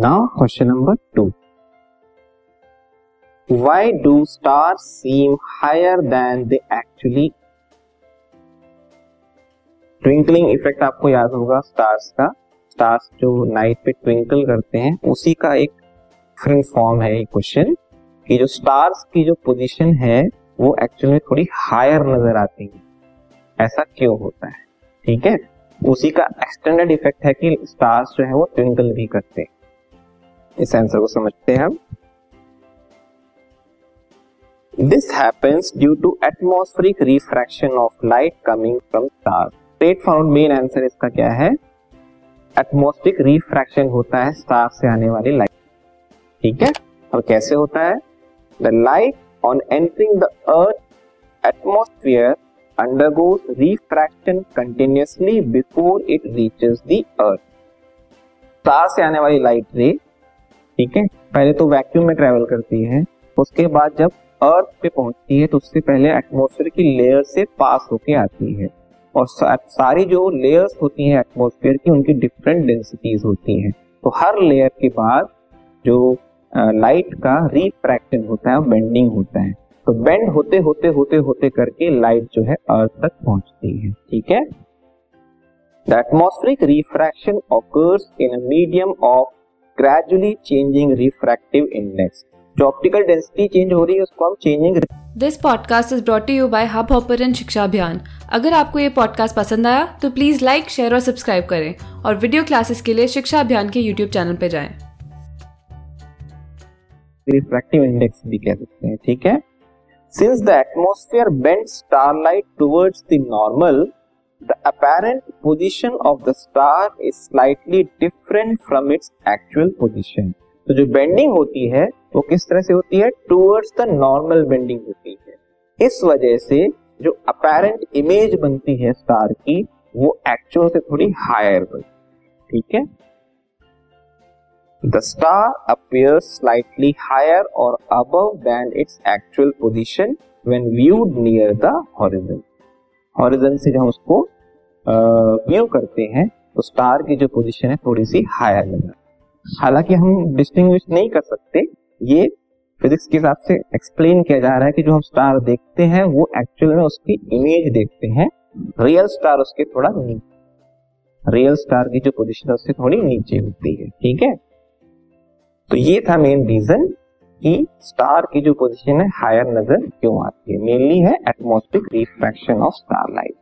Now question number two why do stars seem higher than they actually twinkling effect आपको याद होगा stars का। Stars जो night पे ट्विंकल करते हैं, उसी का एक डिफरेंट फॉर्म है ये क्वेश्चन कि जो स्टार्स की जो पोजीशन है, वो एक्चुअली में थोड़ी हायर नज़र आती है। ऐसा क्यों होता है? ठीक है? उसी का एक्सटेंडेड इफ़ेक्ट है कि स्टार्स जो है वो ट्विंकल भी करते हैं। इस आंसर को समझते हैं this happens due to atmospheric refraction of light coming from stars straightforward main answer इसका क्या है? एटमोस्फेरिक रिफ्रैक्शन होता है स्टार से आने वाली लाइट ठीक है? और कैसे होता है? The light on entering the earth atmosphere undergoes refraction continuously before it reaches the earth. Star से आने वाली लाइट रे ठीक है? पहले तो वैक्यूम में ट्रेवल करती है, उसके बाद जब अर्थ पे पहुँचती है तो उससे पहले एटमोस्फेयर की लेयर से पास होके आती है। और सारी जो लेयर्स होती हैं एटमोस्फेयर की, उनकी डिफरेंट डेंसिटीज होती हैं। तो हर लेयर के बाद जो लाइट का रिफ्रैक्शन होता है बेंडिंग होता है। तो बेंड होते होते होते होते करके लाइट जो है अर्थ तक पहुँचती है। ठीक है? The atmospheric refraction occurs in medium of gradually changing refractive index जो ऑप्टिकल डेंसिटी चेंज हो रही है उसको हम changing this podcast is brought you by Hubhopper शिक्षा अभियान अगर आपको ये पॉडकास्ट पसंद आया तो प्लीज़ लाइक शेयर और सब्सक्राइब करें और वीडियो क्लासेस के लिए शिक्षा अभियान के यूट्यूब चैनल पर जाएँ। रिफ्रैक्टिव इंडेक्स भी कह सकते हैं ठीक है? Since the atmosphere bend starlight towards the normal the apparent position of the star is slightly different from its actual position तो जो बेंडिंग होती है, वो किस तरह से होती है? टुवर्ड्स द नॉर्मल बेंडिंग होती है। इस वजह से जो अपेरेंट इमेज बनती है स्टार की, वो एक्चुअल से थोड़ी हायर बनती ठीक है? The star appears slightly higher or above than its actual position when viewed near the horizon. Horizon से जब हम उसको व्यू करते हैं तो स्टार की जो पोजीशन है थोड़ी सी हायर नज़र हालाँकि हम डिस्टिंग्विश नहीं कर सकते, ये फिजिक्स के हिसाब से एक्सप्लेन किया जा रहा है कि जो हम स्टार देखते हैं, वो एक्चुअल में उसकी इमेज देखते हैं रियल स्टार उसके थोड़ा नीचे रियल स्टार की जो पोजीशन है उससे थोड़ी नीचे होती है, ठीक है? तो ये था मेन रीजन कि स्टार की जो पोजीशन है हायर नज़र क्यों आती है। मेनली है atmospheric refraction of star light